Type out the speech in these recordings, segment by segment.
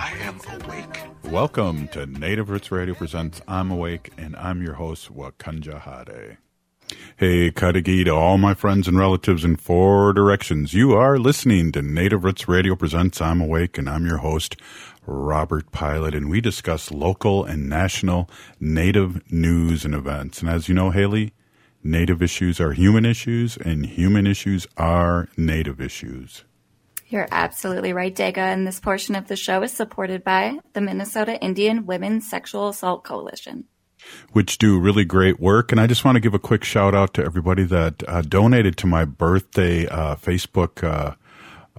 I am awake. Welcome to Native Roots Radio Presents I'm Awake, and I'm your host, Wakanja Hade. Hey, Kadagi to all my friends and relatives in four directions. You are listening to Native Roots Radio Presents I'm Awake, and I'm your host, Robert Pilot, and we discuss local and national Native news and events. And as you know, Haley, Native issues are human issues, and human issues are Native issues. You're absolutely right, Dega, and this portion of the show is supported by the Minnesota Indian Women's Sexual Assault Coalition. Which do really great work. And I just want to give a quick shout out to everybody that uh, donated to my birthday uh, Facebook uh,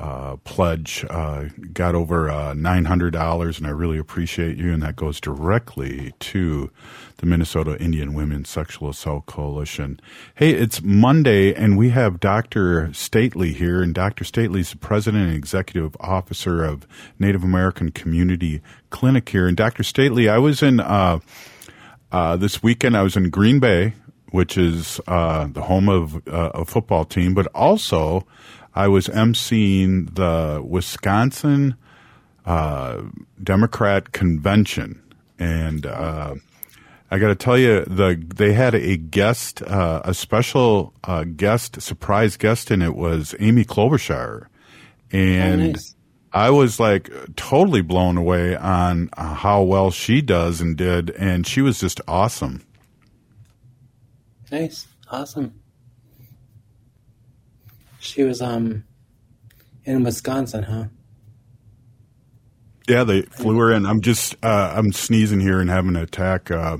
uh, pledge uh, got over uh, $900, and I really appreciate you. And that goes directly to the Minnesota Indian Women's Sexual Assault Coalition. Hey, it's Monday, and we have Dr. Stately here, and Dr. Stately is the president and executive officer of Native American Community Clinic here. And Dr. Stately, I was in uh, uh, this weekend, I was in Green Bay, which is uh, the home of a football team, but also I was emceeing the Wisconsin uh, Democrat convention, and uh, I got to tell you, the they had a guest, uh, a special uh, guest, surprise guest, and it was Amy Klobuchar, and. Oh, nice. I was like totally blown away on how well she does and did, and she was just awesome. Nice, awesome. She was um in Wisconsin, huh? Yeah, they flew her in. I'm just uh, I'm sneezing here and having an attack. Uh,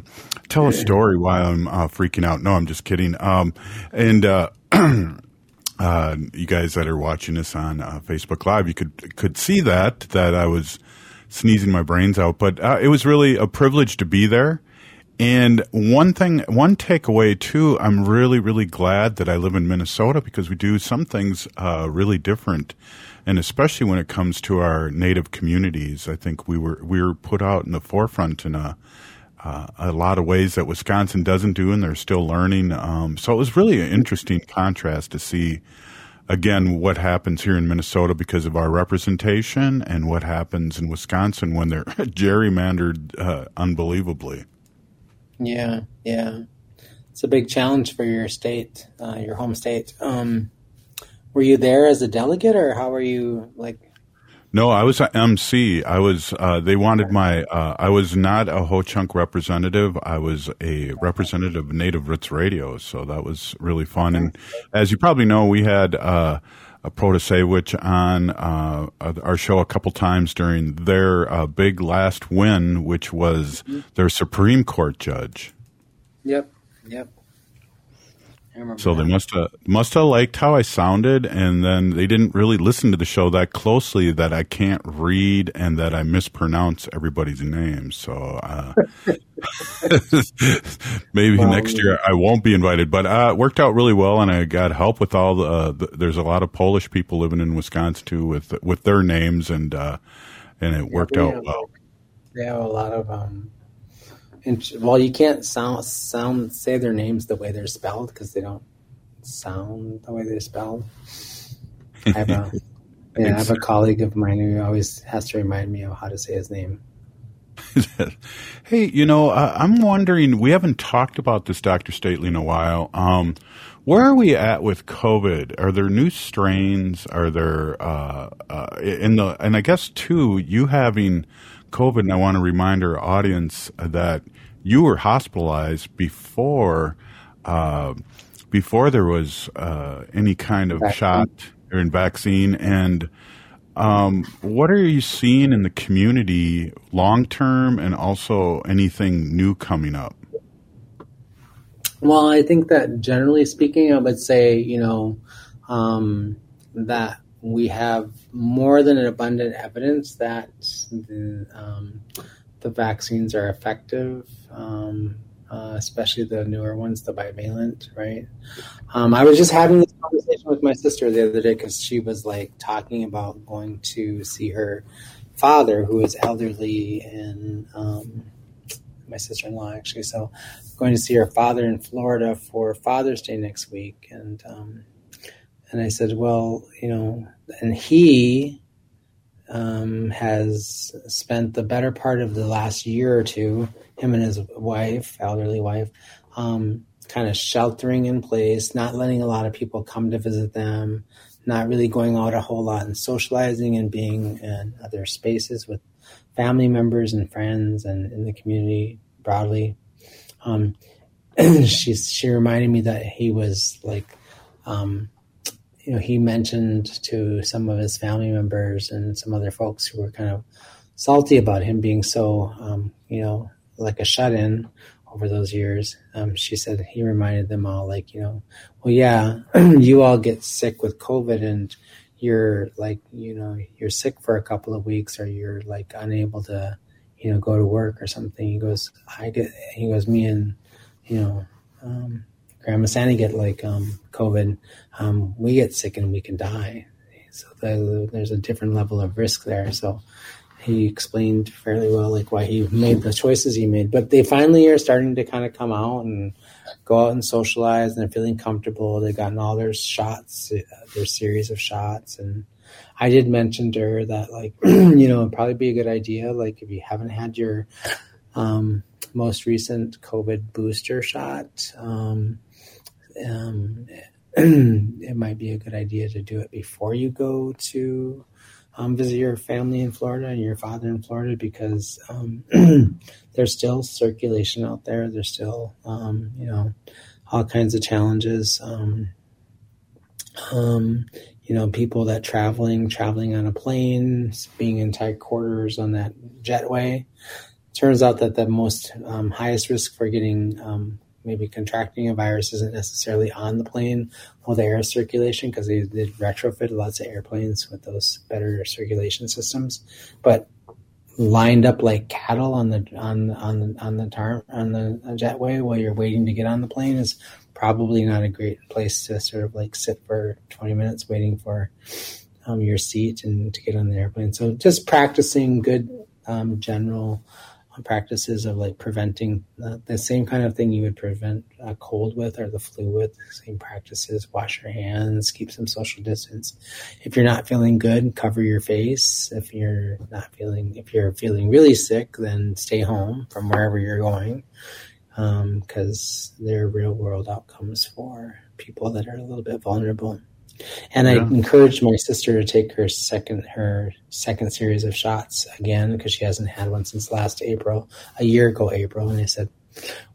tell a story while I'm uh, freaking out. No, I'm just kidding. Um, and uh, uh, you guys that are watching this on uh, Facebook Live, you could could see that that I was sneezing my brains out. But it was really a privilege to be there. And one thing, one takeaway too, I'm really, really glad that I live in Minnesota because we do some things uh, really different, and especially when it comes to our native communities. I think we were we were put out in the forefront in a uh, a lot of ways that Wisconsin doesn't do, and they're still learning. Um, so it was really an interesting contrast to see again what happens here in Minnesota because of our representation, and what happens in Wisconsin when they're gerrymandered uh, unbelievably. Yeah, yeah. It's a big challenge for your state, uh, your home state. Um, were you there as a delegate, or how were you like? No, I was a MC. I was. Uh, they wanted my. Uh, I was not a Ho Chunk representative. I was a representative of Native Roots Radio. So that was really fun. And as you probably know, we had uh, a Protasiewicz on uh, our show a couple times during their uh, big last win, which was mm-hmm. their Supreme Court judge. Yep, yep. So that. they must have must have liked how I sounded, and then they didn't really listen to the show that closely that I can't read and that I mispronounce everybody's names. So uh, maybe well, next year I won't be invited. But uh, it worked out really well, and I got help with all the, uh, the, There's a lot of Polish people living in Wisconsin too with with their names, and uh, and it worked yeah, out have, well. They have a lot of um, and well, you can't sound sound say their names the way they're spelled because they don't sound the way they're spelled. I have a yeah, I have a colleague of mine who always has to remind me of how to say his name. hey, you know, uh, I'm wondering. We haven't talked about this, Doctor Stately, in a while. Um, where are we at with COVID? Are there new strains? Are there uh, uh, in the and I guess too you having COVID, and I want to remind our audience that you were hospitalized before uh, before there was uh, any kind of vaccine. shot or vaccine. And um, what are you seeing in the community long term, and also anything new coming up? Well, I think that generally speaking, I would say you know um, that we have more than an abundant evidence that the, um, the vaccines are effective, um, uh, especially the newer ones, the bivalent, right? Um, I was just having this conversation with my sister the other day because she was like talking about going to see her father, who is elderly, and um, my sister in law actually. So, going to see her father in Florida for Father's Day next week, and um, and I said, well, you know, and he um, has spent the better part of the last year or two, him and his wife, elderly wife, um, kind of sheltering in place, not letting a lot of people come to visit them, not really going out a whole lot and socializing and being in other spaces with family members and friends and in the community broadly. Um, she she reminded me that he was like um, you know, he mentioned to some of his family members and some other folks who were kind of salty about him being so, um, you know, like a shut in over those years. Um, she said he reminded them all, like, you know, well, yeah, you all get sick with COVID and you're like, you know, you're sick for a couple of weeks or you're like unable to, you know, go to work or something. He goes, I get, he goes, me and, you know, um, Grandma Sandy get like um, COVID, um, we get sick and we can die. So the, there's a different level of risk there. So he explained fairly well like why he made the choices he made. But they finally are starting to kind of come out and go out and socialize and they're feeling comfortable. They've gotten all their shots, their series of shots. And I did mention to her that like, you know, it'd probably be a good idea. Like if you haven't had your um, most recent COVID booster shot, um, um, it might be a good idea to do it before you go to um, visit your family in Florida and your father in Florida because um, there's still circulation out there. There's still, um, you know, all kinds of challenges. Um, um, you know, people that traveling, traveling on a plane, being in tight quarters on that jetway. Turns out that the most um, highest risk for getting maybe contracting a virus isn't necessarily on the plane or the air circulation because they did retrofit lots of airplanes with those better circulation systems, but lined up like cattle on the on on on the tar on the jetway while you're waiting to get on the plane is probably not a great place to sort of like sit for 20 minutes waiting for um, your seat and to get on the airplane. So just practicing good um, general practices of like preventing the, the, same kind of thing you would prevent a cold with or the flu with. Same practices: wash your hands, keep some social distance. If you're not feeling good, cover your face. If you're not feeling, if you're feeling really sick, then stay home from wherever you're going, because um, there are real world outcomes for people that are a little bit vulnerable. And yeah. I encouraged my sister to take her second her second series of shots again because she hasn't had one since last April, a year ago April. And I said,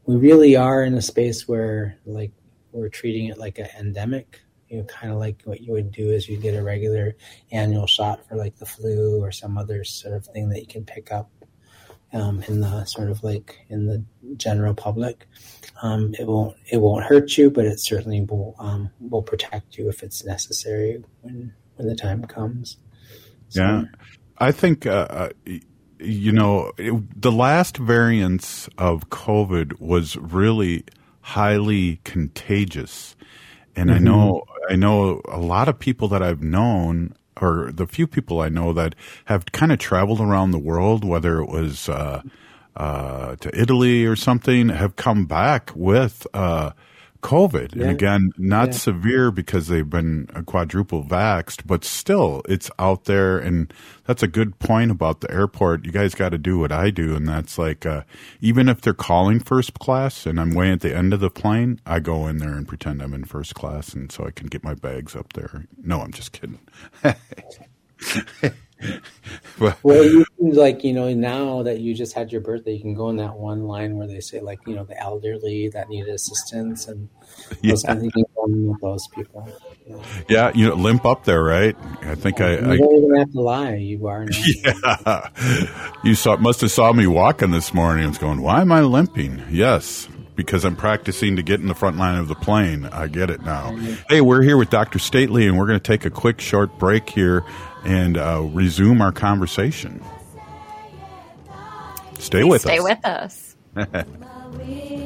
we really are in a space where like we're treating it like an endemic. You know, kind of like what you would do is you get a regular annual shot for like the flu or some other sort of thing that you can pick up um, in the sort of like in the general public. Um, it won't it won't hurt you, but it certainly will um, will protect you if it's necessary when when the time comes. So, yeah, I think uh, uh you know it, the last variants of COVID was really highly contagious, and mm-hmm. I know I know a lot of people that I've known or the few people I know that have kind of traveled around the world, whether it was uh, uh, to Italy or something, have come back with uh, COVID. Yeah. And again, not yeah. severe because they've been quadruple vaxxed, but still it's out there. And that's a good point about the airport. You guys got to do what I do. And that's like, uh, even if they're calling first class and I'm way at the end of the plane, I go in there and pretend I'm in first class. And so I can get my bags up there. No, I'm just kidding. well, you like you know now that you just had your birthday, you can go in that one line where they say like you know the elderly that needed assistance, and yeah. I was thinking with those people. Yeah. yeah, you know, limp up there, right? I think I. You I, don't even have to lie. You are. Now. Yeah, you saw must have saw me walking this morning. I was going, why am I limping? Yes, because I'm practicing to get in the front line of the plane. I get it now. Mm-hmm. Hey, we're here with Dr. Stately, and we're going to take a quick short break here and uh, resume our conversation. Stay with Stay us. Stay with us.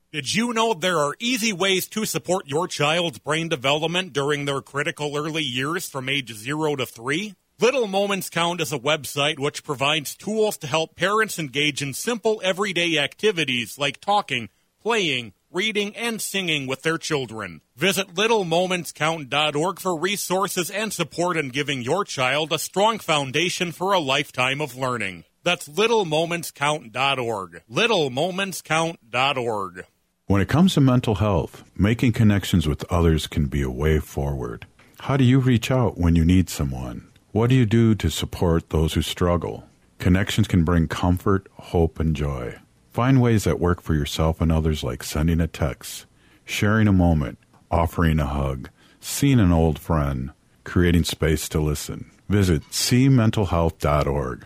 Did you know there are easy ways to support your child's brain development during their critical early years from age 0 to 3? Little Moments Count is a website which provides tools to help parents engage in simple everyday activities like talking, playing, reading, and singing with their children. Visit littlemomentscount.org for resources and support in giving your child a strong foundation for a lifetime of learning. That's littlemomentscount.org. Littlemomentscount.org. When it comes to mental health, making connections with others can be a way forward. How do you reach out when you need someone? What do you do to support those who struggle? Connections can bring comfort, hope, and joy. Find ways that work for yourself and others, like sending a text, sharing a moment, offering a hug, seeing an old friend, creating space to listen. Visit cmentalhealth.org.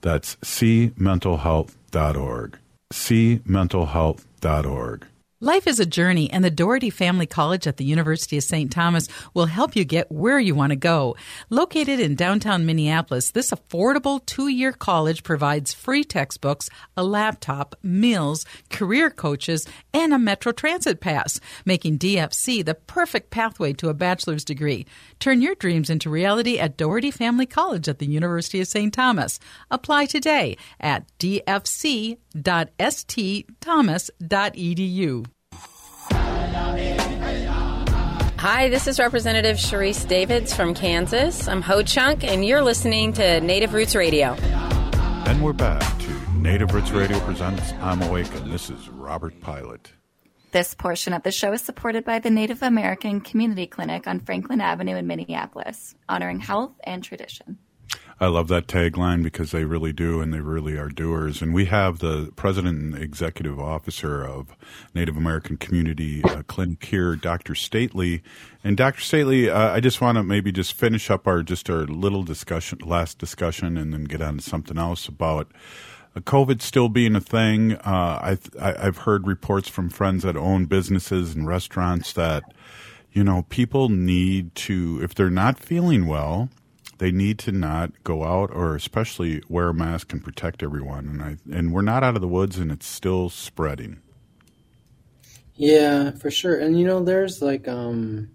That's cmentalhealth.org. cmentalhealth.org. Life is a journey, and the Doherty Family College at the University of St. Thomas will help you get where you want to go. Located in downtown Minneapolis, this affordable two year college provides free textbooks, a laptop, meals, career coaches, and a Metro Transit pass, making DFC the perfect pathway to a bachelor's degree. Turn your dreams into reality at Doherty Family College at the University of St. Thomas. Apply today at dfc.stthomas.edu. Hi, this is Representative Sharice Davids from Kansas. I'm Ho Chunk, and you're listening to Native Roots Radio. And we're back to Native Roots Radio presents I'm Awake, and this is Robert Pilot. This portion of the show is supported by the Native American Community Clinic on Franklin Avenue in Minneapolis, honoring health and tradition. I love that tagline because they really do, and they really are doers. And we have the president and executive officer of Native American Community uh, Clinic here, Dr. Stately. And Dr. Stately, uh, I just want to maybe just finish up our just our little discussion, last discussion, and then get on to something else about uh, COVID still being a thing. Uh, I- I've heard reports from friends that own businesses and restaurants that you know people need to, if they're not feeling well they need to not go out or especially wear a mask and protect everyone and I and we're not out of the woods and it's still spreading. Yeah, for sure. And you know, there's like um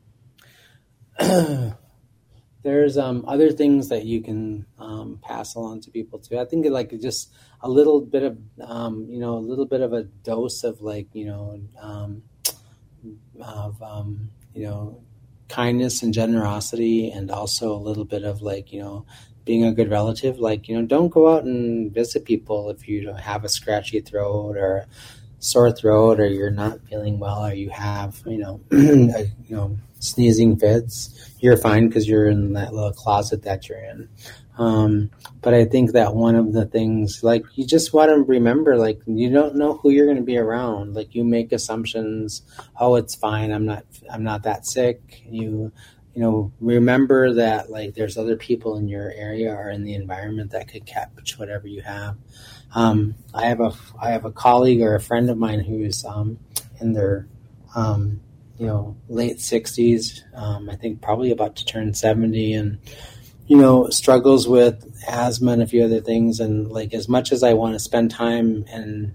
there's um other things that you can um pass along to people too. I think like just a little bit of um you know, a little bit of a dose of like, you know, um of um you know, kindness and generosity and also a little bit of like, you know, being a good relative, like, you know, don't go out and visit people if you have a scratchy throat or sore throat or you're not feeling well or you have you know you know sneezing fits. You're fine because you're in that little closet that you're in um, but i think that one of the things like you just want to remember like you don't know who you're going to be around. Like you make assumptions oh it's fine. I'm not i'm not that sick. You you know remember that like there's other people in your area or in the environment that could catch whatever you have. Um, I have a I have a colleague or a friend of mine who's um, in their um, you know late sixties. I think probably about to turn seventy, and you know struggles with asthma and a few other things. And like as much as I want to spend time and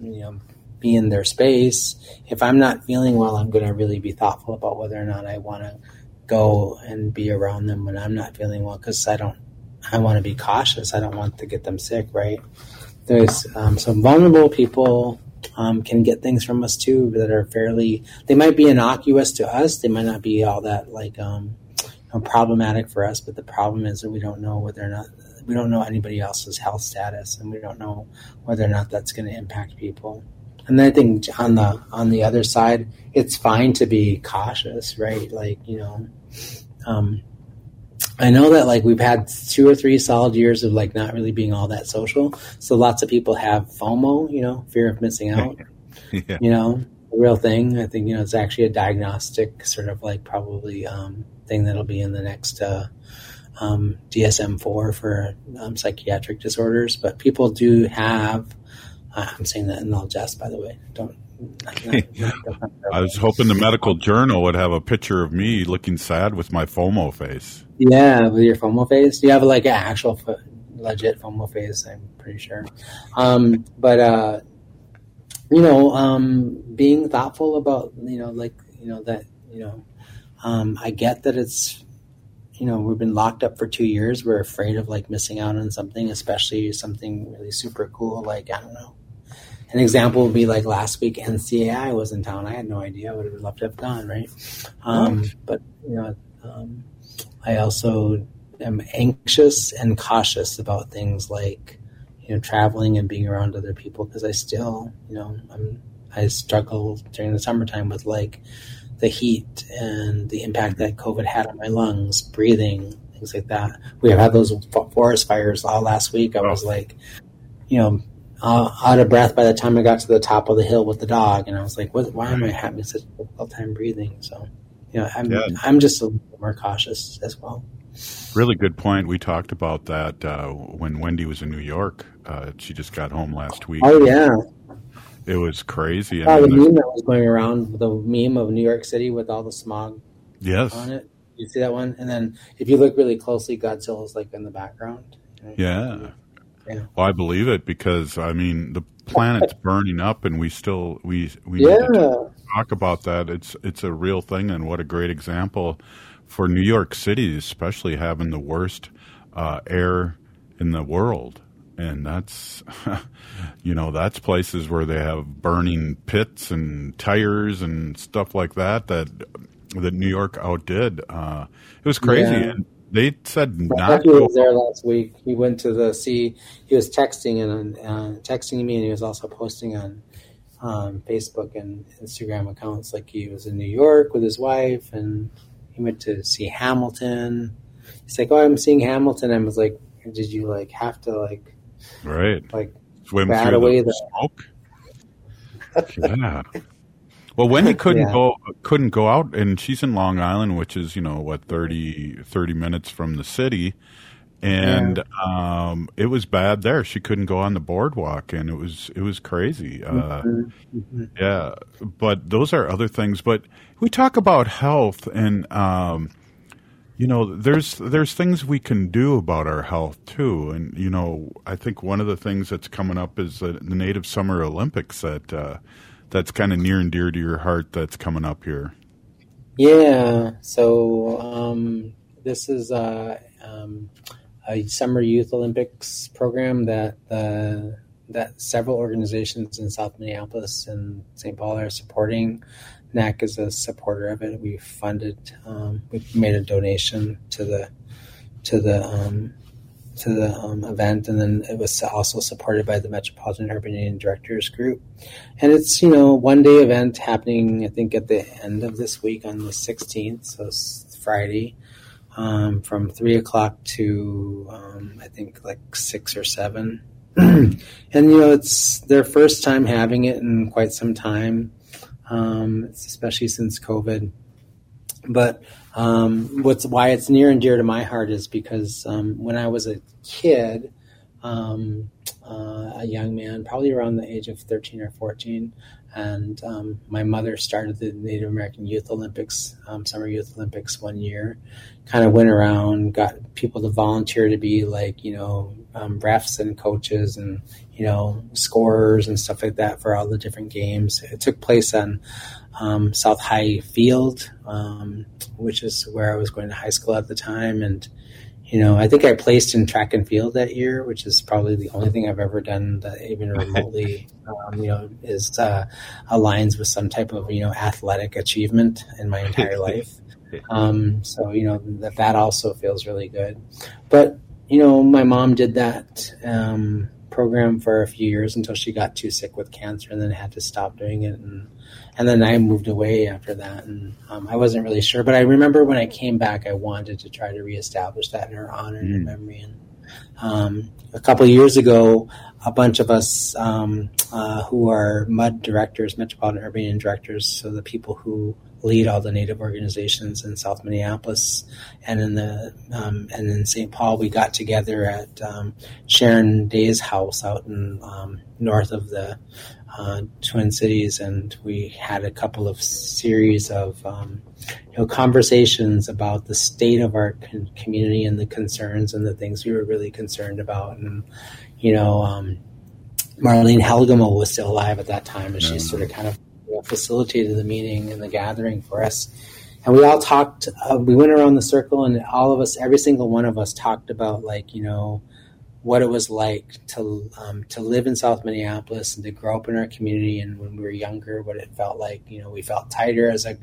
you know be in their space, if I'm not feeling well, I'm going to really be thoughtful about whether or not I want to go and be around them when I'm not feeling well because I don't. I want to be cautious. I don't want to get them sick, right? there's um, some vulnerable people um, can get things from us too that are fairly they might be innocuous to us they might not be all that like um, problematic for us but the problem is that we don't know whether or not we don't know anybody else's health status and we don't know whether or not that's going to impact people and then i think on the on the other side it's fine to be cautious right like you know um, I know that like we've had two or three solid years of like not really being all that social. So lots of people have FOMO, you know, fear of missing out. yeah. You know, real thing. I think you know it's actually a diagnostic sort of like probably um, thing that'll be in the next uh, um, DSM four for um, psychiatric disorders. But people do have. Uh, I'm saying that in all jest, by the way. Don't. Not, not, not, I was hoping the medical journal would have a picture of me looking sad with my FOMO face. Yeah, with your FOMO face. Do you have like an actual legit FOMO face, I'm pretty sure. Um, but, uh, you know, um, being thoughtful about, you know, like, you know, that, you know, um, I get that it's, you know, we've been locked up for two years. We're afraid of like missing out on something, especially something really super cool. Like, I don't know. An example would be like last week, NCAI was in town. I had no idea. I would have loved to have gone, right? Um, but, you know, um, I also am anxious and cautious about things like, you know, traveling and being around other people because I still, you know, I'm, I struggle during the summertime with like the heat and the impact that COVID had on my lungs, breathing, things like that. We have had those forest fires all last week. I was like, you know, uh, out of breath by the time I got to the top of the hill with the dog, and I was like, what, "Why am I having such a difficult time breathing?" So, you know, I'm Yeah. I'm just a little more cautious as well. Really good point. We talked about that uh, when Wendy was in New York. Uh, she just got home last week. Oh yeah, It was crazy. I oh, the meme that was going around, the meme of New York City with all the smog yes. on it. You see that one? And then if you look really closely, Godzilla is like in the background. Yeah. Yeah. Well, I believe it because I mean the planet's burning up, and we still we we need Yeah. to talk about that. It's it's a real thing, and what a great example for New York City, especially having the worst uh, air in the world. And that's, you know, that's places where they have burning pits and tires and stuff like that. That that New York outdid. Uh, it was crazy. Yeah. And they said My not to was there last week. He went to the sea. He was texting and uh, texting me, and he was also posting on um, Facebook and Instagram accounts. Like he was in New York with his wife, and he went to see Hamilton. He's like, "Oh, I'm seeing Hamilton." I was like, "Did you like have to like right like swim bat through away the, the smoke. yeah. Well, Wendy couldn't Yeah. go couldn't go out, and she's in Long Island, which is you know what 30, 30 minutes from the city, and um, it was bad there. She couldn't go on the boardwalk, and it was it was crazy. Uh, Mhm. yeah, but those are other things. But we talk about health, and um, you know, there's there's things we can do about our health too. And you know, I think one of the things that's coming up is the, the Native Summer Olympics that uh, that's kind of near and dear to your heart. That's coming up here. Yeah. So um, this is uh, um, a summer youth Olympics program that uh, that several organizations in South Minneapolis and St. Paul are supporting. NAC is a supporter of it. We funded. Um, we made a donation to the to the um, to the um, event, and then it was also supported by the Metropolitan Urban Indian Directors Group. And it's you know one day event happening. I think at the end of this week on the 16th, so Friday, um, from three o'clock to um, I think like six or seven. and you know it's their first time having it in quite some time, um, especially since COVID. But um, what's why it's near and dear to my heart is because um, when I was a kid, um, uh, a young man, probably around the age of 13 or 14, and um, my mother started the Native American Youth Olympics, um, Summer Youth Olympics one year. Kind of went around, got people to volunteer to be like, you know, um, refs and coaches and, you know, scorers and stuff like that for all the different games. It took place on um, South High Field, um, which is where I was going to high school at the time. And, you know, I think I placed in track and field that year, which is probably the only thing I've ever done that even remotely, um, you know, is uh, aligns with some type of, you know, athletic achievement in my entire life. Um, so, you know, that, that also feels really good. But, you know, my mom did that um, program for a few years until she got too sick with cancer and then had to stop doing it. And, and then I moved away after that. And um, I wasn't really sure. But I remember when I came back, I wanted to try to reestablish that in her honor and her Mm. memory. And um, a couple of years ago, a bunch of us um, uh, who are MUD directors, Metropolitan Urban Indian directors, so the people who lead all the Native organizations in South Minneapolis and in the um, and in St. Paul, we got together at um, Sharon Day's house out in um, north of the uh, Twin Cities, and we had a couple of series of um, you know conversations about the state of our con- community and the concerns and the things we were really concerned about, and you know. Um, Marlene Helgemo was still alive at that time, and she sort of kind of facilitated the meeting and the gathering for us. And we all talked. Uh, we went around the circle, and all of us, every single one of us, talked about like you know what it was like to um, to live in South Minneapolis and to grow up in our community. And when we were younger, what it felt like. You know, we felt tighter as a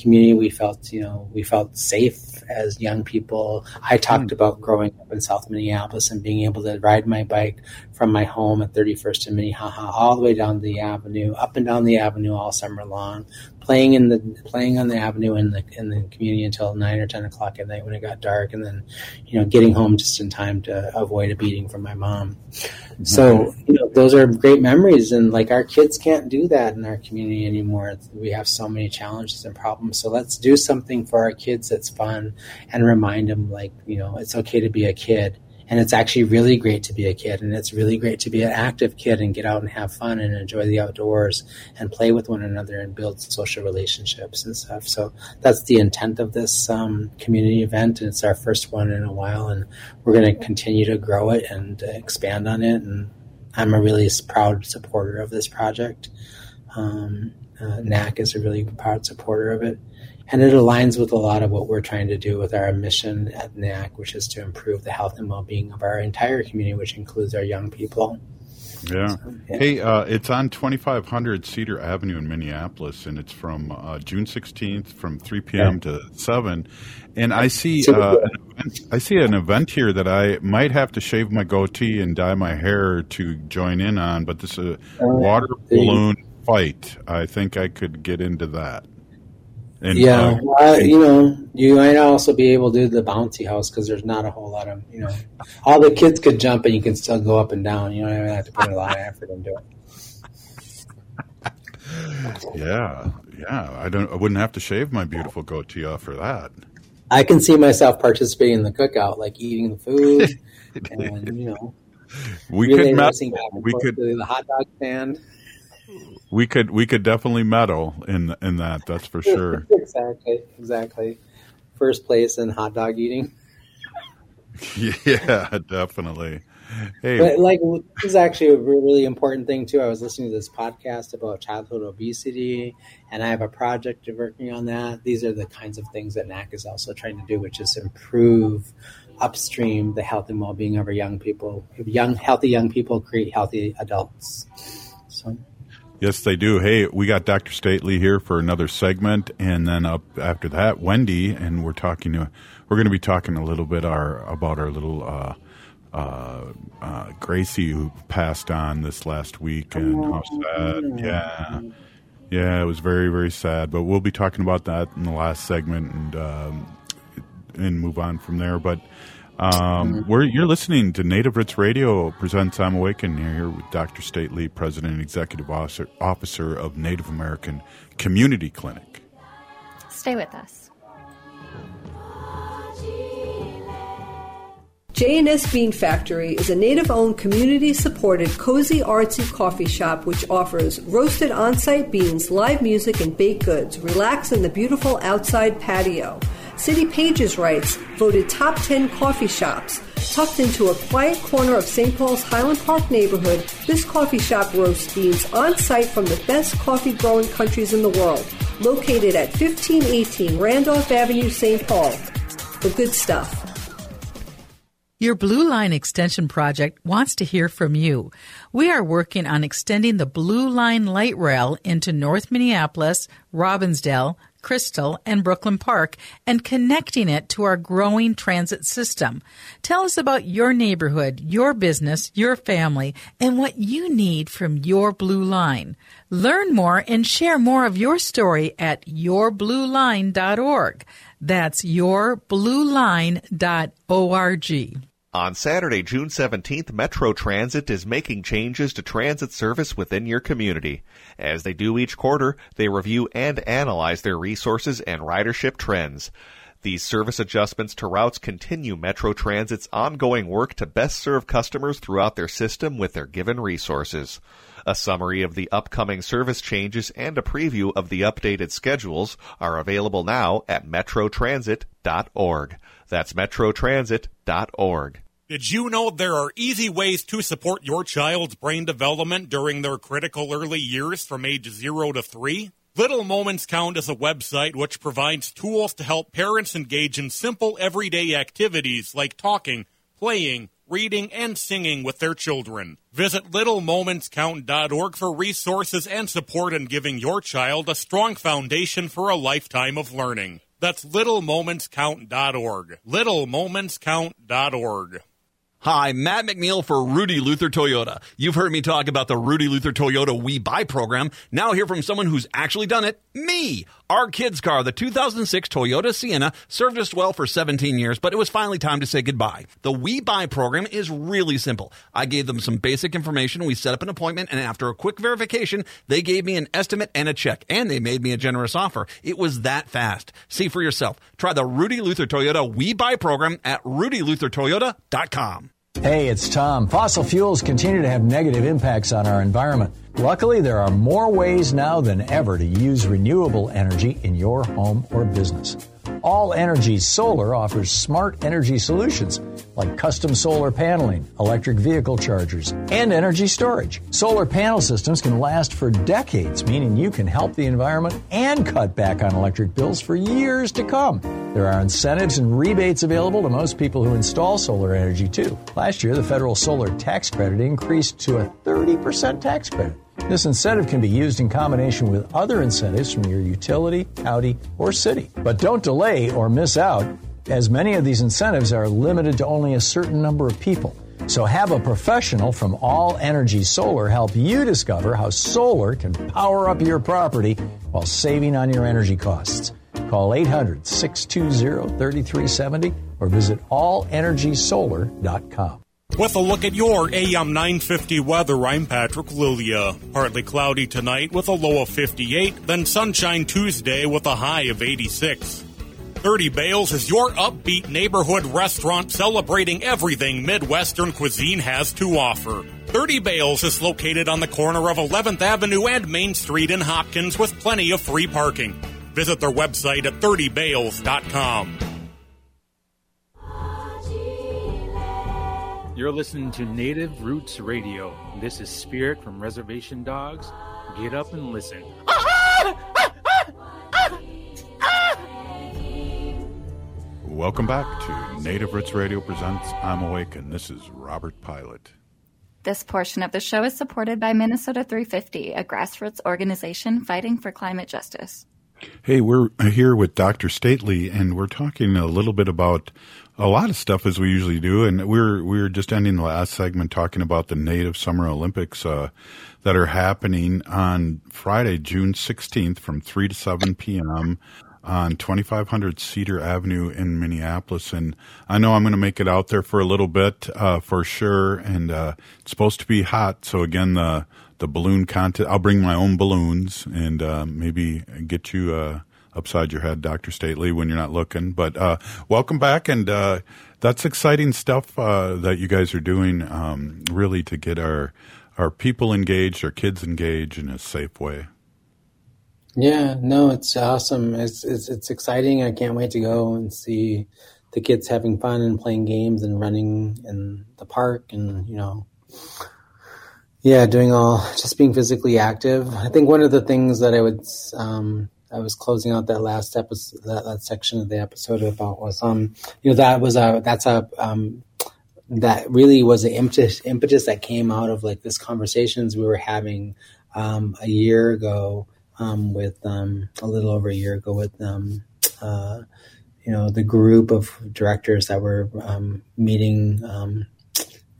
community. We felt you know we felt safe as young people. I talked about growing up in South Minneapolis and being able to ride my bike from my home at 31st and Minnehaha all the way down the avenue, up and down the avenue all summer long, playing in the playing on the avenue in the in the community until nine or ten o'clock at night when it got dark, and then you know getting home just in time to avoid a beating from my mom. Mm-hmm. So you know those are great memories, and like our kids can't do that in our community anymore. We have so many challenges and problems. So let's do something for our kids that's fun, and remind them like you know it's okay to be a kid and it's actually really great to be a kid and it's really great to be an active kid and get out and have fun and enjoy the outdoors and play with one another and build social relationships and stuff. So that's the intent of this um, community event and it's our first one in a while and we're going to continue to grow it and expand on it and i'm a really proud supporter of this project. Um, uh, NAC is a really proud supporter of it and it aligns with a lot of what we're trying to do with our mission at NAC, which is to improve the health and well-being of our entire community, which includes our young people. Yeah. So, yeah. Hey, uh, it's on 2500 Cedar Avenue in Minneapolis, and it's from uh, June 16th from 3 p.m. to 7. And I see uh, an event, I see an event here that I might have to shave my goatee and dye my hair to join in on, but this is a Oh, water balloon fight. I think I could get into that. And, yeah, uh, you know, you might also be able to do the bouncy house because there's not a whole lot of, you know, all the kids could jump and you can still go up and down. You don't even have to put a lot of effort into it. yeah, yeah. I don't. I wouldn't have to shave my beautiful goatee off for that. I can see myself participating in the cookout, like eating the food, and you know, We could mess. We could. the hot dog stand. We could. We could definitely medal in in that. That's for sure. exactly, exactly. First place in hot dog eating. yeah, definitely. Hey, But like this is actually a really important thing too. I was listening to this podcast about childhood obesity, and I have a project working on that. These are the kinds of things that NAC is also trying to do, which is improve upstream the health and well-being of our young people. Young, healthy young people create healthy adults. Yes, they do. Hey, we got Dr. Stately here for another segment, and then up after that, Wendy, and we're talking to, we're going to be talking a little bit our about our little uh, uh, uh, Gracie who passed on this last week, and how sad. Yeah, yeah, it was very very sad. But we'll be talking about that in the last segment, and um, and move on from there. But um, we're, you're listening to Native Roots Radio presents I'm Awaken. You're here with Dr. Stately, President and Executive Officer, Officer of Native American Community Clinic. Stay with us. J&S Bean Factory is a native-owned, community-supported, cozy, artsy coffee shop which offers roasted on-site beans, live music, and baked goods. Relax in the beautiful outside patio. City Pages writes, voted top 10 coffee shops. Tucked into a quiet corner of St. Paul's Highland Park neighborhood, this coffee shop roasts beans on site from the best coffee growing countries in the world. Located at 1518 Randolph Avenue, St. Paul. The good stuff. Your Blue Line Extension project wants to hear from you. We are working on extending the Blue Line light rail into North Minneapolis, Robbinsdale, Crystal, and Brooklyn Park and connecting it to our growing transit system. Tell us about your neighborhood, your business, your family, and what you need from your Blue Line. Learn more and share more of your story at yourblueline.org. That's yourblueline.org. On Saturday, June 17th, Metro Transit is making changes to transit service within your community. As they do each quarter, they review and analyze their resources and ridership trends. These service adjustments to routes continue Metro Transit's ongoing work to best serve customers throughout their system with their given resources. A summary of the upcoming service changes and a preview of the updated schedules are available now at metrotransit.org. That's metrotransit.org. Did you know there are easy ways to support your child's brain development during their critical early years from age 0 to 3? Little Moments Count is a website which provides tools to help parents engage in simple everyday activities like talking, playing, reading, and singing with their children. Visit littlemomentscount.org for resources and support in giving your child a strong foundation for a lifetime of learning. That's littlemomentscount.org. littlemomentscount.org. Hi, Matt McNeil for Rudy Luther Toyota. You've heard me talk about the Rudy Luther Toyota We Buy program. Now hear from someone who's actually done it. Me! Our kids' car, the 2006 Toyota Sienna, served us well for 17 years, but it was finally time to say goodbye. The We Buy program is really simple. I gave them some basic information, we set up an appointment, and after a quick verification, they gave me an estimate and a check, and they made me a generous offer. It was that fast. See for yourself. Try the Rudy Luther Toyota We Buy program at rudyluthertoyota.com. Hey, it's Tom. Fossil fuels continue to have negative impacts on our environment. Luckily, there are more ways now than ever to use renewable energy in your home or business. All Energy Solar offers smart energy solutions like custom solar paneling, electric vehicle chargers, and energy storage. Solar panel systems can last for decades, meaning you can help the environment and cut back on electric bills for years to come. There are incentives and rebates available to most people who install solar energy too. Last year, the federal solar tax credit increased to a 30% tax credit. This incentive can be used in combination with other incentives from your utility, county, or city. But don't delay or miss out, as many of these incentives are limited to only a certain number of people. So have a professional from All Energy Solar help you discover how solar can power up your property while saving on your energy costs. Call 800 620 3370 or visit allenergysolar.com. With a look at your AM 950 weather, I'm Patrick Lilia. Partly cloudy tonight with a low of 58, then sunshine Tuesday with a high of 86. 30 Bales is your upbeat neighborhood restaurant celebrating everything Midwestern cuisine has to offer. 30 Bales is located on the corner of 11th Avenue and Main Street in Hopkins with plenty of free parking. Visit their website at 30bales.com. You're listening to Native Roots Radio. This is Spirit from Reservation Dogs. Get up and listen. Welcome back to Native Roots Radio presents I'm Awake, and this is Robert Pilot. This portion of the show is supported by Minnesota 350, a grassroots organization fighting for climate justice. Hey, we're here with Dr. Stately, and we're talking a little bit about a lot of stuff as we usually do. And we're we're just ending the last segment talking about the Native Summer Olympics uh, that are happening on Friday, June sixteenth, from three to seven p.m. on twenty five hundred Cedar Avenue in Minneapolis. And I know I'm going to make it out there for a little bit uh, for sure. And uh, it's supposed to be hot, so again the the balloon contest. I'll bring my own balloons and uh, maybe get you uh, upside your head, Doctor Stately, when you're not looking. But uh, welcome back, and uh, that's exciting stuff uh, that you guys are doing. Um, really to get our our people engaged, our kids engaged in a safe way. Yeah, no, it's awesome. It's it's it's exciting. I can't wait to go and see the kids having fun and playing games and running in the park and you know yeah, doing all just being physically active. I think one of the things that I would um, I was closing out that last episode that, that section of the episode about was um you know that was a that's a um that really was the impetus impetus that came out of like this conversations we were having um a year ago um, with um, a little over a year ago with um, uh, you know the group of directors that were um, meeting um,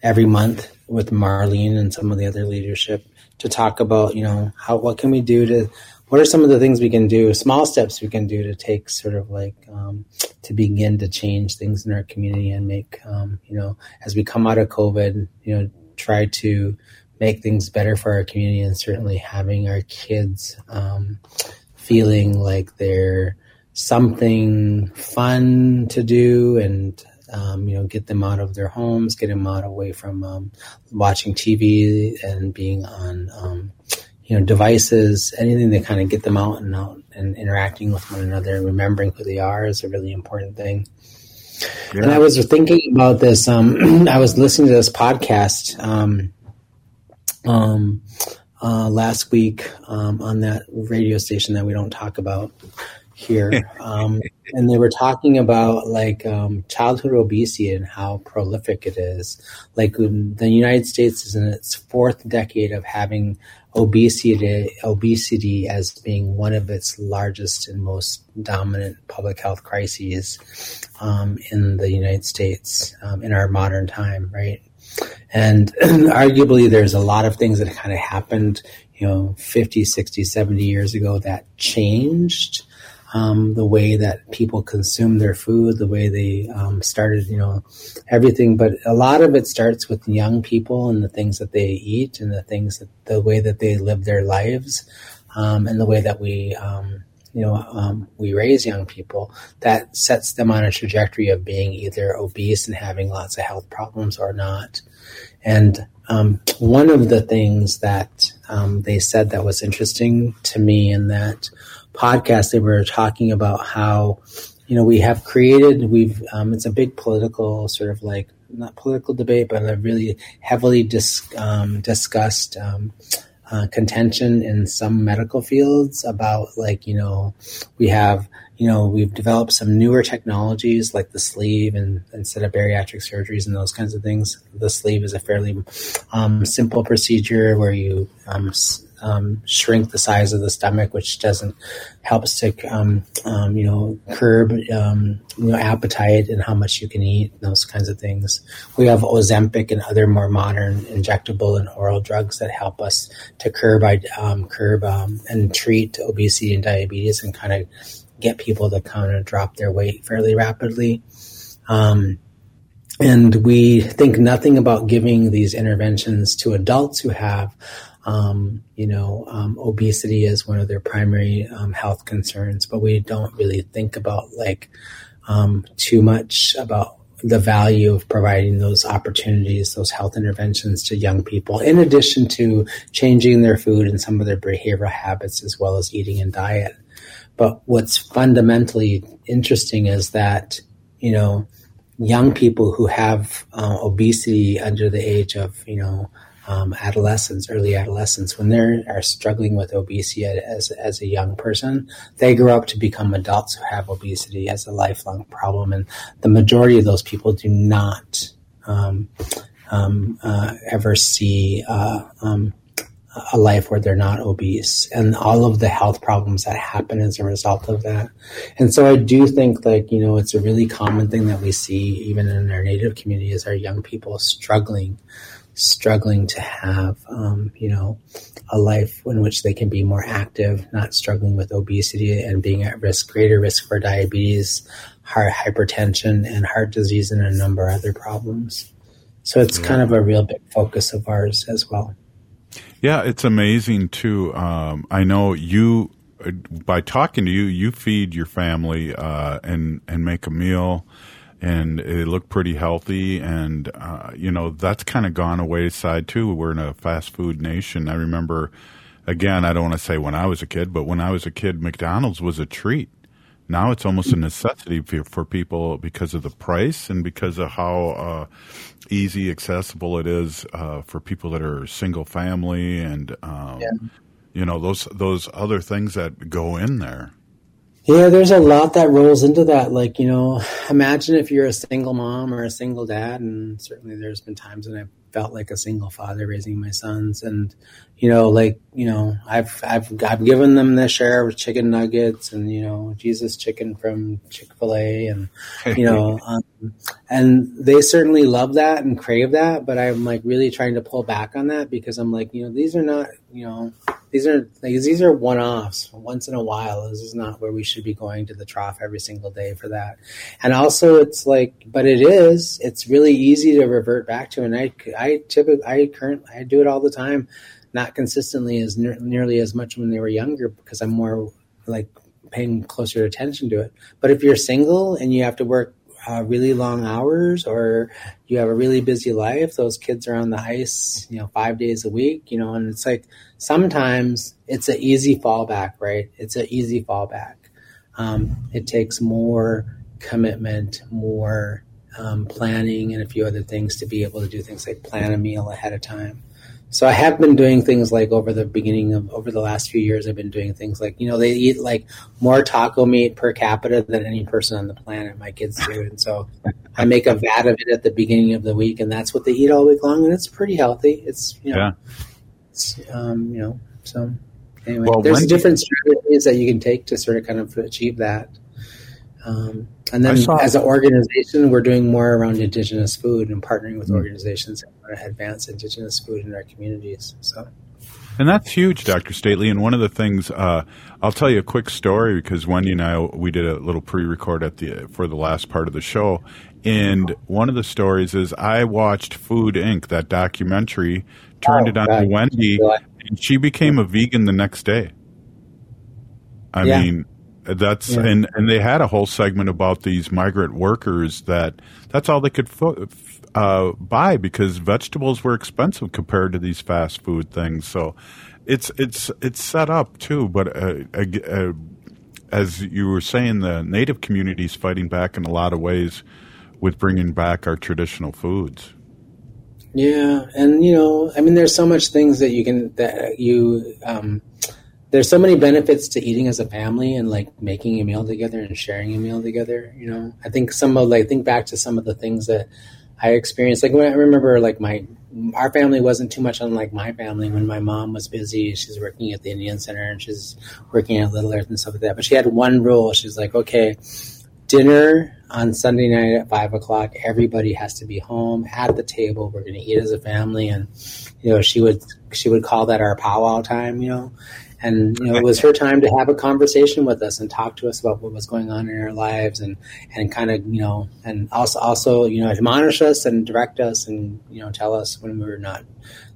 every month with Marlene and some of the other leadership to talk about you know how what can we do to what are some of the things we can do small steps we can do to take sort of like um, to begin to change things in our community and make um, you know as we come out of covid you know try to make things better for our community and certainly having our kids um, feeling like they're something fun to do and um, you know get them out of their homes get them out away from um, watching tv and being on um, you know devices anything to kind of get them out and out and interacting with one another and remembering who they are is a really important thing yeah. and i was thinking about this um, i was listening to this podcast um, um, uh, last week um, on that radio station that we don't talk about here, um, and they were talking about like um, childhood obesity and how prolific it is. Like the United States is in its fourth decade of having obesity obesity as being one of its largest and most dominant public health crises um, in the United States um, in our modern time, right? And arguably, there's a lot of things that kind of happened, you know, 50, 60, 70 years ago that changed um, the way that people consume their food, the way they um, started, you know, everything. But a lot of it starts with young people and the things that they eat and the things that the way that they live their lives um, and the way that we, um, you know, um, we raise young people. That sets them on a trajectory of being either obese and having lots of health problems or not. And um, one of the things that they said that was interesting to me in that podcast, they were talking about how, you know, we have created, we've, um, it's a big political sort of like, not political debate, but a really heavily dis, um, discussed um, uh, contention in some medical fields about like, you know, we have, you know, we've developed some newer technologies like the sleeve and instead of bariatric surgeries and those kinds of things. The sleeve is a fairly um, simple procedure where you um, shrink the size of the stomach, which doesn't helps to um, um, you know curb um, you know appetite and how much you can eat, and those kinds of things. We have Ozempic and other more modern injectable and oral drugs that help us to curb um, curb um, and treat obesity and diabetes and kind of get people to kind of drop their weight fairly rapidly. and we think nothing about giving these interventions to adults who have um, you know, um, obesity is one of their primary um, health concerns, but we don't really think about like um, too much about the value of providing those opportunities, those health interventions to young people, in addition to changing their food and some of their behavioral habits as well as eating and diet. But what's fundamentally interesting is that, you know, young people who have uh, obesity under the age of, you know, um, adolescents, early adolescents, when they are struggling with obesity as, as a young person, they grow up to become adults who have obesity as a lifelong problem. And the majority of those people do not um, um, uh, ever see uh, um, a life where they're not obese and all of the health problems that happen as a result of that. And so I do think like, you know, it's a really common thing that we see even in our native community is our young people struggling struggling to have, um, you know, a life in which they can be more active, not struggling with obesity and being at risk, greater risk for diabetes, heart hypertension, and heart disease, and a number of other problems. So it's yeah. kind of a real big focus of ours as well. Yeah, it's amazing too. Um, I know you by talking to you, you feed your family uh, and and make a meal and they look pretty healthy. And uh, you know that's kind of gone away side too. We're in a fast food nation. I remember, again, I don't want to say when I was a kid, but when I was a kid, McDonald's was a treat. Now it's almost a necessity for, for people because of the price and because of how uh, easy, accessible it is uh, for people that are single family and um, yeah. you know those those other things that go in there. Yeah, there's a lot that rolls into that. Like, you know, imagine if you're a single mom or a single dad, and certainly there's been times when I've felt like a single father raising my sons, and you know, like you know, I've I've I've given them their share of chicken nuggets and you know Jesus chicken from Chick Fil A, and you know, um, and they certainly love that and crave that. But I'm like really trying to pull back on that because I'm like, you know, these are not, you know, these are like, these are one offs once in a while. This is not where we should be going to the trough every single day for that. And also, it's like, but it is. It's really easy to revert back to, and I I typically I current I do it all the time, not consistently as ne- nearly as much when they were younger because I'm more like paying closer attention to it. But if you're single and you have to work uh, really long hours or you have a really busy life, those kids are on the ice, you know, five days a week, you know, and it's like sometimes it's an easy fallback, right? It's an easy fallback. Um, it takes more commitment, more um, planning, and a few other things to be able to do things like plan a meal ahead of time. So I have been doing things like over the beginning of over the last few years, I've been doing things like you know they eat like more taco meat per capita than any person on the planet. My kids do, and so I make a vat of it at the beginning of the week, and that's what they eat all week long, and it's pretty healthy. It's you know, Yeah. it's, um, you know, so anyway, Well, there's different strategies that you can take to sort of kind of achieve that. Um, and then as an organization, we're doing more around indigenous food and partnering Mm. with organizations that want to advance indigenous food in our communities. So. And that's huge, Dr. Stately. And one of the things, uh, I'll tell you a quick story because Wendy and I, we did a little pre-record at the, for the last part of the show. And one of the stories is I watched Food Inc., that documentary, turned Oh, it on God. to Wendy, and she became a vegan the next day. I Yeah. mean, that's Yeah. and and they had a whole segment about these migrant workers that that's all they could fo- f- uh, buy because vegetables were expensive compared to these fast food things. So it's it's it's set up too. But uh, uh, as you were saying, the native communities fighting back in a lot of ways with bringing back our traditional foods. Yeah, and you know, I mean, there's so much things that you can that you um, there's so many benefits to eating as a family and like making a meal together and sharing a meal together. You know, I think some of like think back to some of the things that I experienced. Like when I remember, like my our family wasn't too much unlike my family. When my mom was busy, she's working at the Indian Center and she's working at Little Earth and stuff like that. But she had one rule. She's like, okay, dinner on Sunday night at five o'clock. Everybody has to be home at the table. We're going to eat as a family, and you know, she would she would call that our powwow time. You know, and you know, it was her time to have a conversation with us and talk to us about what was going on in our lives, and and kind of you know, and also also you know, admonish us and direct us, and you know, tell us when we were not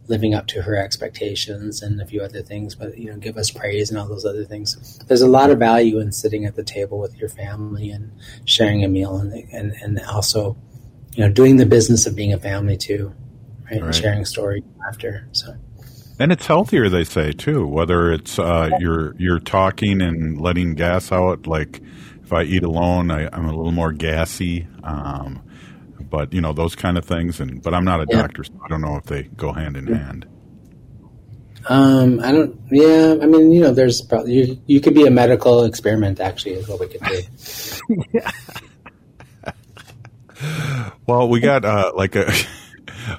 living up to her expectations and a few other things, but you know, give us praise and all those other things. There's a lot of value in sitting at the table with your family and sharing a meal, and and and also, you know, doing the business of being a family too, right? And sharing stories after. So And it's healthier, they say too. Whether it's uh, you're you're talking and letting gas out, like if I eat alone, I, I'm a little more gassy. Um, but you know those kind of things. And but I'm not a Yeah. doctor, so I don't know if they go hand in hand. Um, I don't. Yeah, I mean, you know, there's probably you, you could be a medical experiment. Actually, is what we could do. yeah. Well, we got uh, like a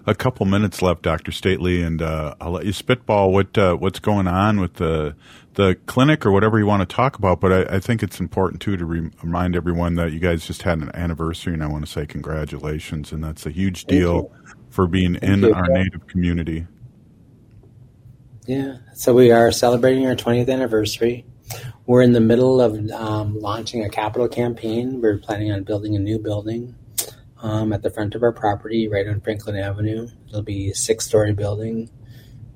a couple minutes left, Doctor Stately, and uh, I'll let you spitball what uh, what's going on with the the clinic or whatever you want to talk about. But I, I think it's important too to re- remind everyone that you guys just had an anniversary, and I want to say congratulations, and that's a huge deal for being in you. our native community. Yeah. So we are celebrating our 20th anniversary. We're in the middle of um, launching a capital campaign. We're planning on building a new building um, at the front of our property, right on Franklin Avenue. It'll be a six-story building,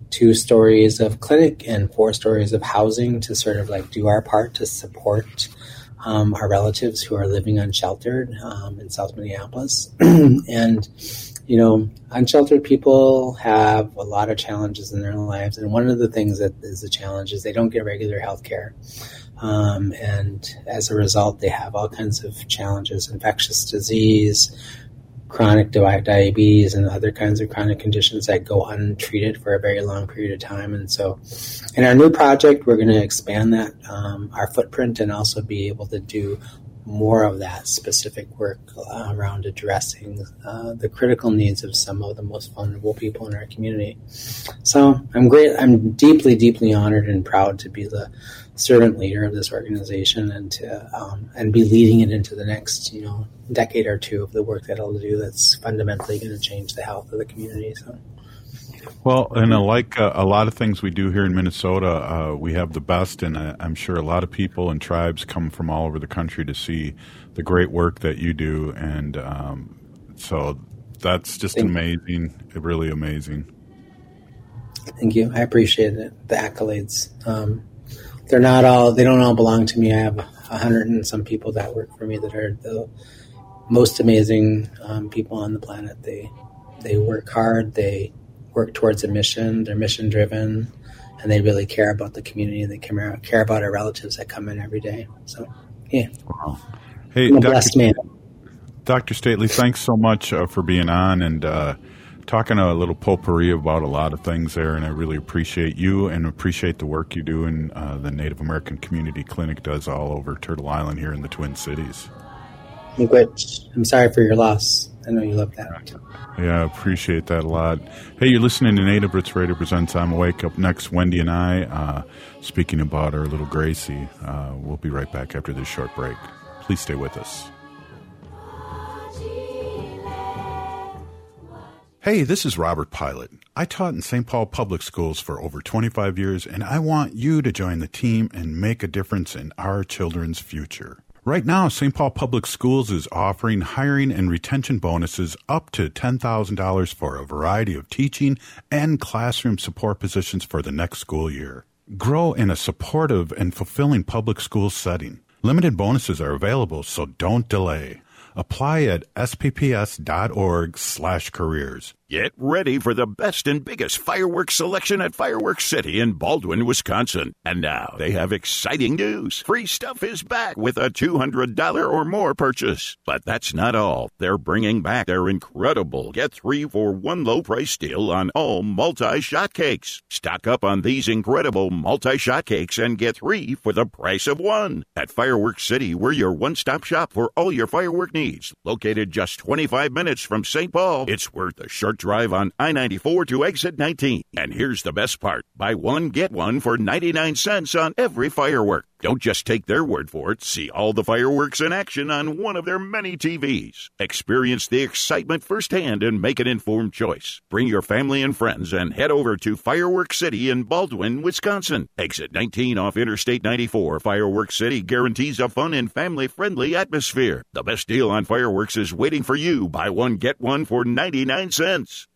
two stories of clinic and four stories of housing to sort of like do our part to support um, our relatives who are living unsheltered um, in South Minneapolis. and you know, unsheltered people have a lot of challenges in their lives, and one of the things that is a challenge is they don't get regular health care. Um, and as a result, they have all kinds of challenges infectious disease, chronic di- diabetes, and other kinds of chronic conditions that go untreated for a very long period of time. And so, in our new project, we're going to expand that, um, our footprint, and also be able to do more of that specific work uh, around addressing uh, the critical needs of some of the most vulnerable people in our community. So I'm great. I'm deeply, deeply honored and proud to be the servant leader of this organization and to um, and be leading it into the next you know decade or two of the work that I'll do that's fundamentally going to change the health of the community. So. Well, and like uh, a lot of things we do here in Minnesota, uh, we have the best, and uh, I'm sure a lot of people and tribes come from all over the country to see the great work that you do, and um, so that's just Thank amazing, you. really amazing. Thank you. I appreciate it. The accolades. Um, they're not all. They don't all belong to me. I have a hundred and some people that work for me that are the most amazing um, people on the planet. They they work hard. They work towards a mission. They're mission driven, and they really care about the community. And they care, care about our relatives that come in every day. So, yeah. Wow. Hey, I'm a Dr. blessed man. Dr. Stately, thanks so much uh, for being on and uh, talking a little potpourri about a lot of things there. And I really appreciate you and appreciate the work you do and uh, the Native American Community Clinic does all over Turtle Island here in the Twin Cities. I'm sorry for your loss. I know you love that. Yeah, I appreciate that a lot. Hey, you're listening to Native Roots Radio presents I'm Awake. Up next, Wendy and I uh, speaking about our little Gracie. Uh, we'll be right back after this short break. Please stay with us. Hey, this is Robert Pilot. I taught in St. Paul Public Schools for over 25 years, and I want you to join the team and make a difference in our children's future. Right now, St. Paul Public Schools is offering hiring and retention bonuses up to $10,000 for a variety of teaching and classroom support positions for the next school year. Grow in a supportive and fulfilling public school setting. Limited bonuses are available, so don't delay. Apply at spps.org/careers. Get ready for the best and biggest fireworks selection at Fireworks City in Baldwin, Wisconsin. And now they have exciting news. Free stuff is back with a $200 or more purchase. But that's not all. They're bringing back their incredible get three for one low price deal on all multi shot cakes. Stock up on these incredible multi shot cakes and get three for the price of one. At Fireworks City, we're your one stop shop for all your firework needs. Located just 25 minutes from St. Paul, it's worth a short drive on I 94 to exit 19. And here's the best part buy one, get one for 99 cents on every firework. Don't just take their word for it. See all the fireworks in action on one of their many TVs. Experience the excitement firsthand and make an informed choice. Bring your family and friends and head over to Fireworks City in Baldwin, Wisconsin. Exit 19 off Interstate 94. Fireworks City guarantees a fun and family friendly atmosphere. The best deal on fireworks is waiting for you. Buy one, get one for 99 cents.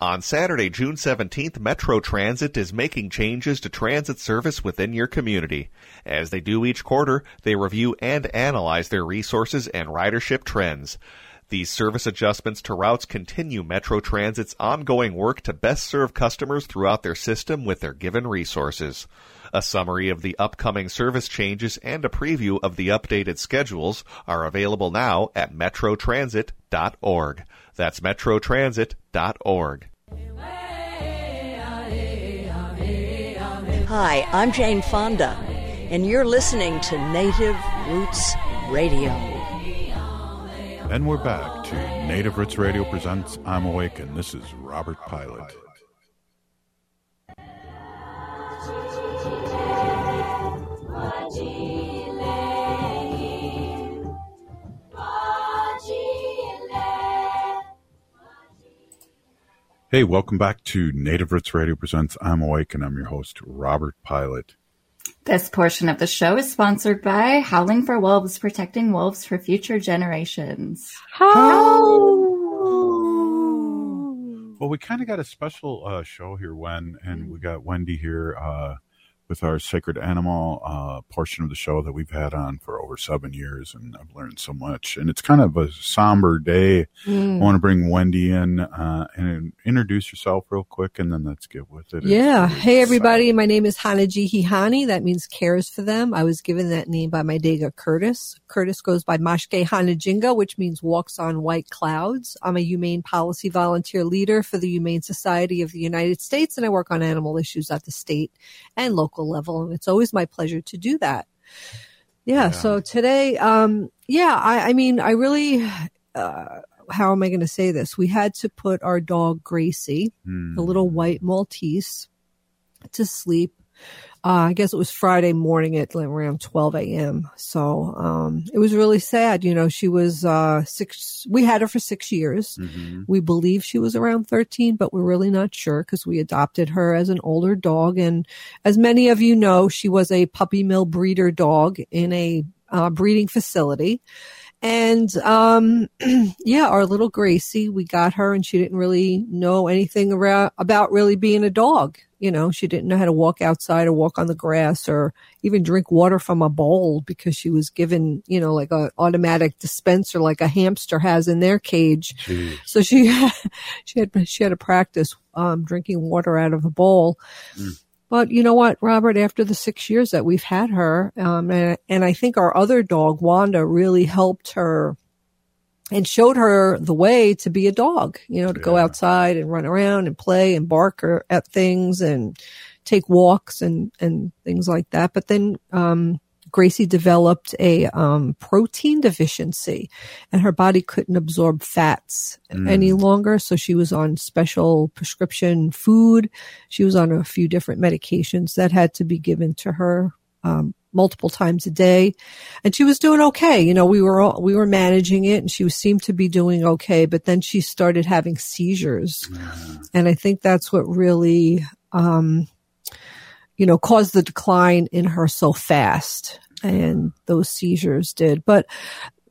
On Saturday, June 17th, Metro Transit is making changes to transit service within your community. As they do each quarter, they review and analyze their resources and ridership trends. These service adjustments to routes continue Metro Transit's ongoing work to best serve customers throughout their system with their given resources. A summary of the upcoming service changes and a preview of the updated schedules are available now at metrotransit.org. That's metrotransit.org. Hi, I'm Jane Fonda, and you're listening to Native Roots Radio. And we're back to Native Roots Radio presents I'm Awake, and this is Robert Pilot. Hey, welcome back to Native Roots Radio presents I'm Awake, and I'm your host, Robert Pilot. This portion of the show is sponsored by Howling for Wolves, protecting wolves for future generations. Howl! Well, we kind of got a special uh, show here, Wen, and we got Wendy here. Uh, with our sacred animal uh, portion of the show that we've had on for over seven years, and I've learned so much. And it's kind of a somber day. Mm. I want to bring Wendy in uh, and introduce yourself real quick, and then let's get with it. Yeah. Hey, everybody. My name is Hanaji Hihani. That means cares for them. I was given that name by my Dega Curtis. Curtis goes by Mashke Hanajinga, which means walks on white clouds. I'm a humane policy volunteer leader for the Humane Society of the United States, and I work on animal issues at the state and local level. And it's always my pleasure to do that. Yeah. So today, um, yeah, I, I mean, I really, uh, how am I going to say this? We had to put our dog Gracie, the little white Maltese, to sleep. Uh, I guess it was Friday morning at like around 12 a.m. So, um, it was really sad. You know, she was, uh, six, we had her for six years. We believe she was around 13, but we're really not sure because we adopted her as an older dog. And as many of you know, she was a puppy mill breeder dog in a uh, breeding facility. And, um, yeah, our little Gracie, we got her and she didn't really know anything around, about really being a dog. You know, she didn't know how to walk outside or walk on the grass or even drink water from a bowl because she was given, you know, like a automatic dispenser like a hamster has in their cage. So she, she had, she had to practice, um, drinking water out of a bowl. But you know what, Robert, after the six years that we've had her, um, and, and I think our other dog, Wanda, really helped her and showed her the way to be a dog, you know, to go outside and run around and play and bark at things and take walks and, and things like that. But then, um, Gracie developed a um, protein deficiency and her body couldn't absorb fats Mm. any longer. So she was on special prescription food. She was on a few different medications that had to be given to her um, multiple times a day. And she was doing okay. You know, we were all, we were managing it and she seemed to be doing okay. But then she started having seizures. And I think that's what really, um, you know, caused the decline in her so fast. And those seizures did. But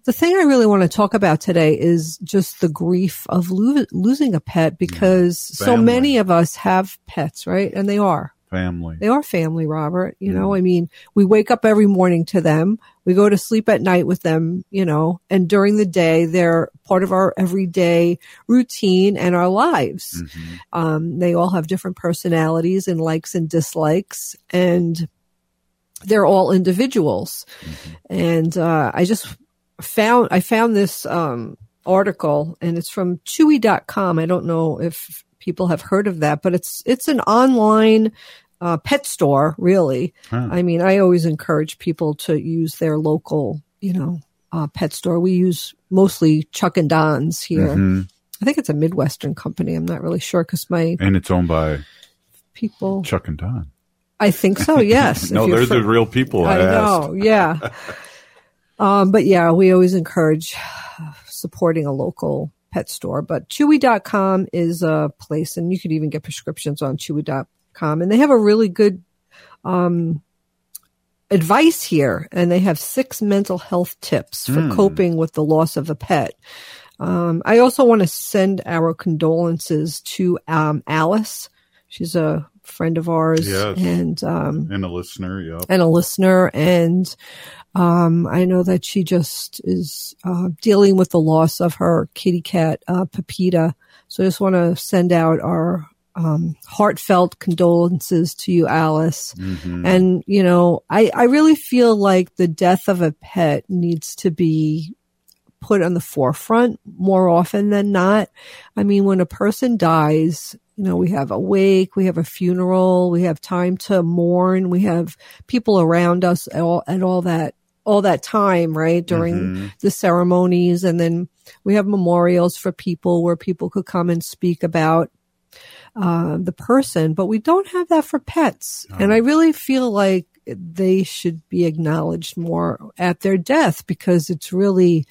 the thing I really want to talk about today is just the grief of lo- losing a pet because mm. so many of us have pets, right? And they are. Family. They are family, Robert. You know, I mean, we wake up every morning to them. We go to sleep at night with them, you know, and during the day, they're part of our everyday routine and our lives. Um, they all have different personalities and likes and dislikes and they're all individuals. And, uh, I just found, I found this, um, article and it's from chewy.com. I don't know if people have heard of that, but it's, it's an online, uh, pet store, really. Huh. I mean, I always encourage people to use their local, you know, uh, pet store. We use mostly Chuck and Don's here. Mhm. I think it's a Midwestern company. I'm not really sure because my And it's owned by people, Chuck and Don. I think so. Yes. no, they're the real people. I, I know. Yeah. um, but yeah, we always encourage supporting a local pet store. But Chewy.com is a place, and you could even get prescriptions on Chewy.com, and they have a really good um, advice here, and they have six mental health tips for Hmm. coping with the loss of a pet. Um, I also want to send our condolences to um, Alice. She's a friend of ours, Yes. and um, and a listener. Yep. and a listener. And um, I know that she just is uh, dealing with the loss of her kitty cat, uh, Pepita. So I just want to send out our um, heartfelt condolences to you, Alice. Mhm. And, you know, I, I really feel like the death of a pet needs to be put on the forefront more often than not. I mean, when a person dies, you know, we have a wake, we have a funeral, we have time to mourn, we have people around us at all, at all that, all that time, right? During Mhm. the ceremonies. And then we have memorials for people where people could come and speak about uh, the person, but we don't have that for pets. And I really feel like they should be acknowledged more at their death because it's really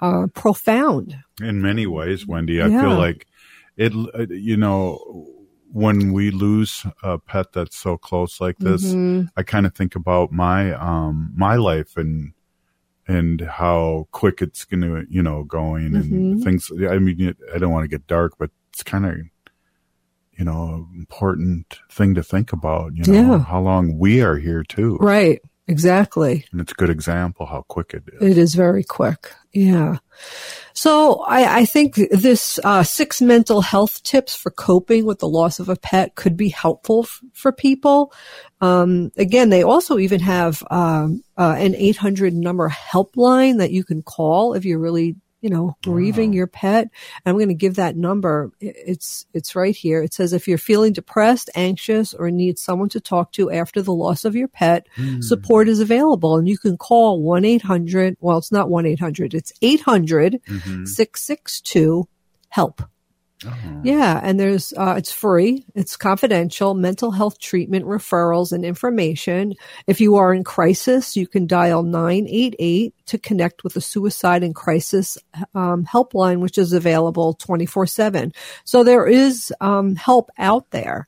uh, profound. in many ways, Wendy. I Yeah. feel like it, you know, when we lose a pet that's so close like this, Mhm. I kind of think about my, um, my life and, and how quick it's going to, you know, going and Mhm. things. I mean, I don't want to get dark, but it's kind of, you know, important thing to think about. You know, Yeah. how long we are here too. Right. Exactly. And it's a good example how quick it is. It is very quick. Yeah. So I, I think this uh, six mental health tips for coping with the loss of a pet could be helpful f- for people. Um, again, they also even have um, uh, an 800 number helpline that you can call if you're really you know grieving your pet. I'm going to give that number. It's it's right here. It says if you're feeling depressed anxious or need someone to talk to after the loss of your pet hmm. support is available. And you can call 1-800 well it's not 1-800 it's 800 mm-hmm. 662 help yeah, and there's uh, it's free, it's confidential, mental health treatment referrals and information. If you are in crisis, you can dial 988 to connect with the suicide and crisis um, helpline, which is available 24 7. So there is um, help out there.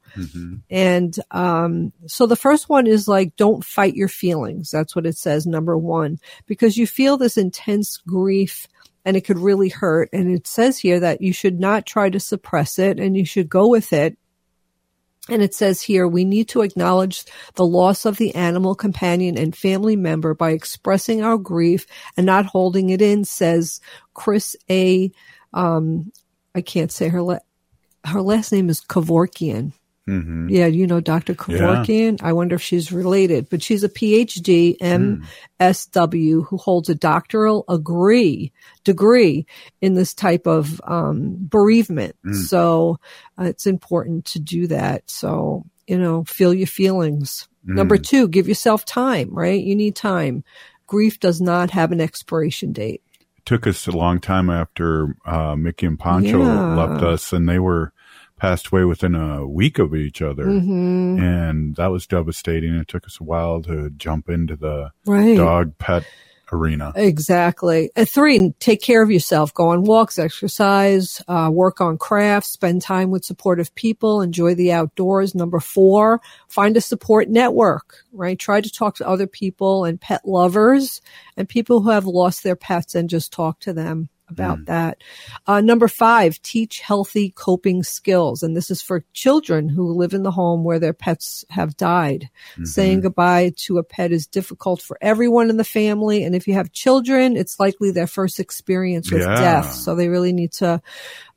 And um, so the first one is like, don't fight your feelings. That's what it says, number one, because you feel this intense grief and it could really hurt. And it says here that you should not try to suppress it and you should go with it. And it says here, we need to acknowledge the loss of the animal companion and family member by expressing our grief and not holding it in, says Chris A. Um, I can't say her, la- her last name is Kevorkian. Mm-hmm. Yeah, you know Dr. Kevorkian. I wonder if she's related, but she's a PhD MSW who holds a doctoral agree degree in this type of um, bereavement. Mm. So uh, it's important to do that. So you know, feel your feelings. Number Mm. two, give yourself time. Right, you need time. Grief does not have an expiration date. took us a long time after uh, Mickey and Pancho Yeah. left us, and they were passed away within a week of each other, Mhm. and that was devastating. It took us a while to jump into the Right. dog pet arena. Exactly. And three, take care of yourself. Go on walks, exercise, uh, work on crafts, spend time with supportive people, enjoy the outdoors. Number four, find a support network, right? Try to talk to other people and pet lovers and people who have lost their pets and just talk to them about that. Uh, number five, teach healthy coping skills. And this is for children who live in the home where their pets have died. Saying goodbye to a pet is difficult for everyone in the family. And if you have children, it's likely their first experience with Yeah. death. So they really need to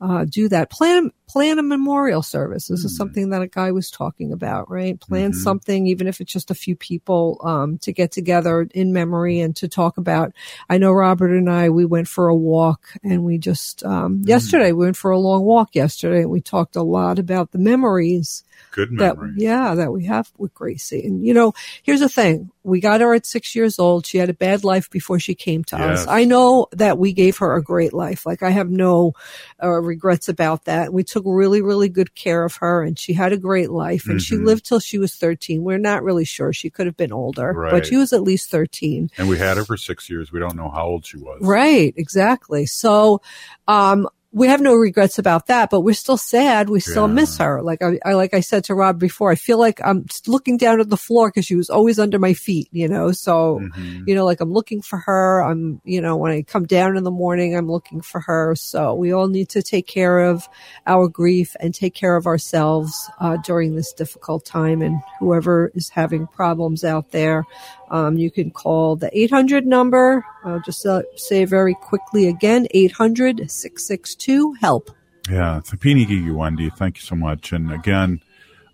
uh, do that. Plan plan a memorial service. This is something that a guy was talking about, right? Plan something, even if it's just a few people um, to get together in memory and to talk about. I know Robert and I we went for a walk, and we just um, yesterday we went for a long walk yesterday, and we talked a lot about the memories Good that yeah that we have with Gracie. And you know, here's the thing: we got her at six years old. She had a bad life before she came to us. I know that we gave her a great life. Like I have no uh, regrets about that. We took really, really good care of her, and she had a great life. And she Mhm. lived till she was thirteen. We're not really sure; she could have been older, Right. but she was at least thirteen. And we had her for six years. We don't know how old she was. Right, exactly. So, um, we have no regrets about that, but we're still sad. We still Yeah. miss her. Like I, I, like I said to Rob before, I feel like I'm looking down at the floor because she was always under my feet, you know? So, Mm-hmm. you know, like I'm looking for her. I'm, you know, when I come down in the morning, I'm looking for her. So we all need to take care of our grief and take care of ourselves, uh, during this difficult time. And whoever is having problems out there, um, you can call the 800 number. I'll just uh, say very quickly again, 800 662 HELP. Yeah, Thapini Gigi Wendy, thank you so much. And again,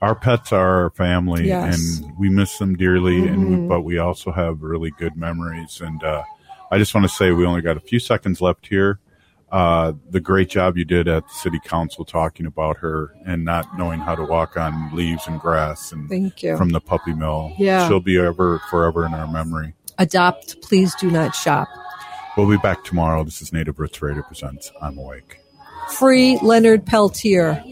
our pets are our family, Yes. and we miss them dearly. And Mhm. but we also have really good memories. And uh, I just want to say we only got a few seconds left here. Uh, the great job you did at the city council talking about her and not knowing how to walk on leaves and grass and Thank you. from the puppy mill. Yeah. she'll be ever forever in our memory. Adopt, please do not shop. We'll be back tomorrow. This is Native Roots Radio presents. I'm awake. Free Leonard Peltier.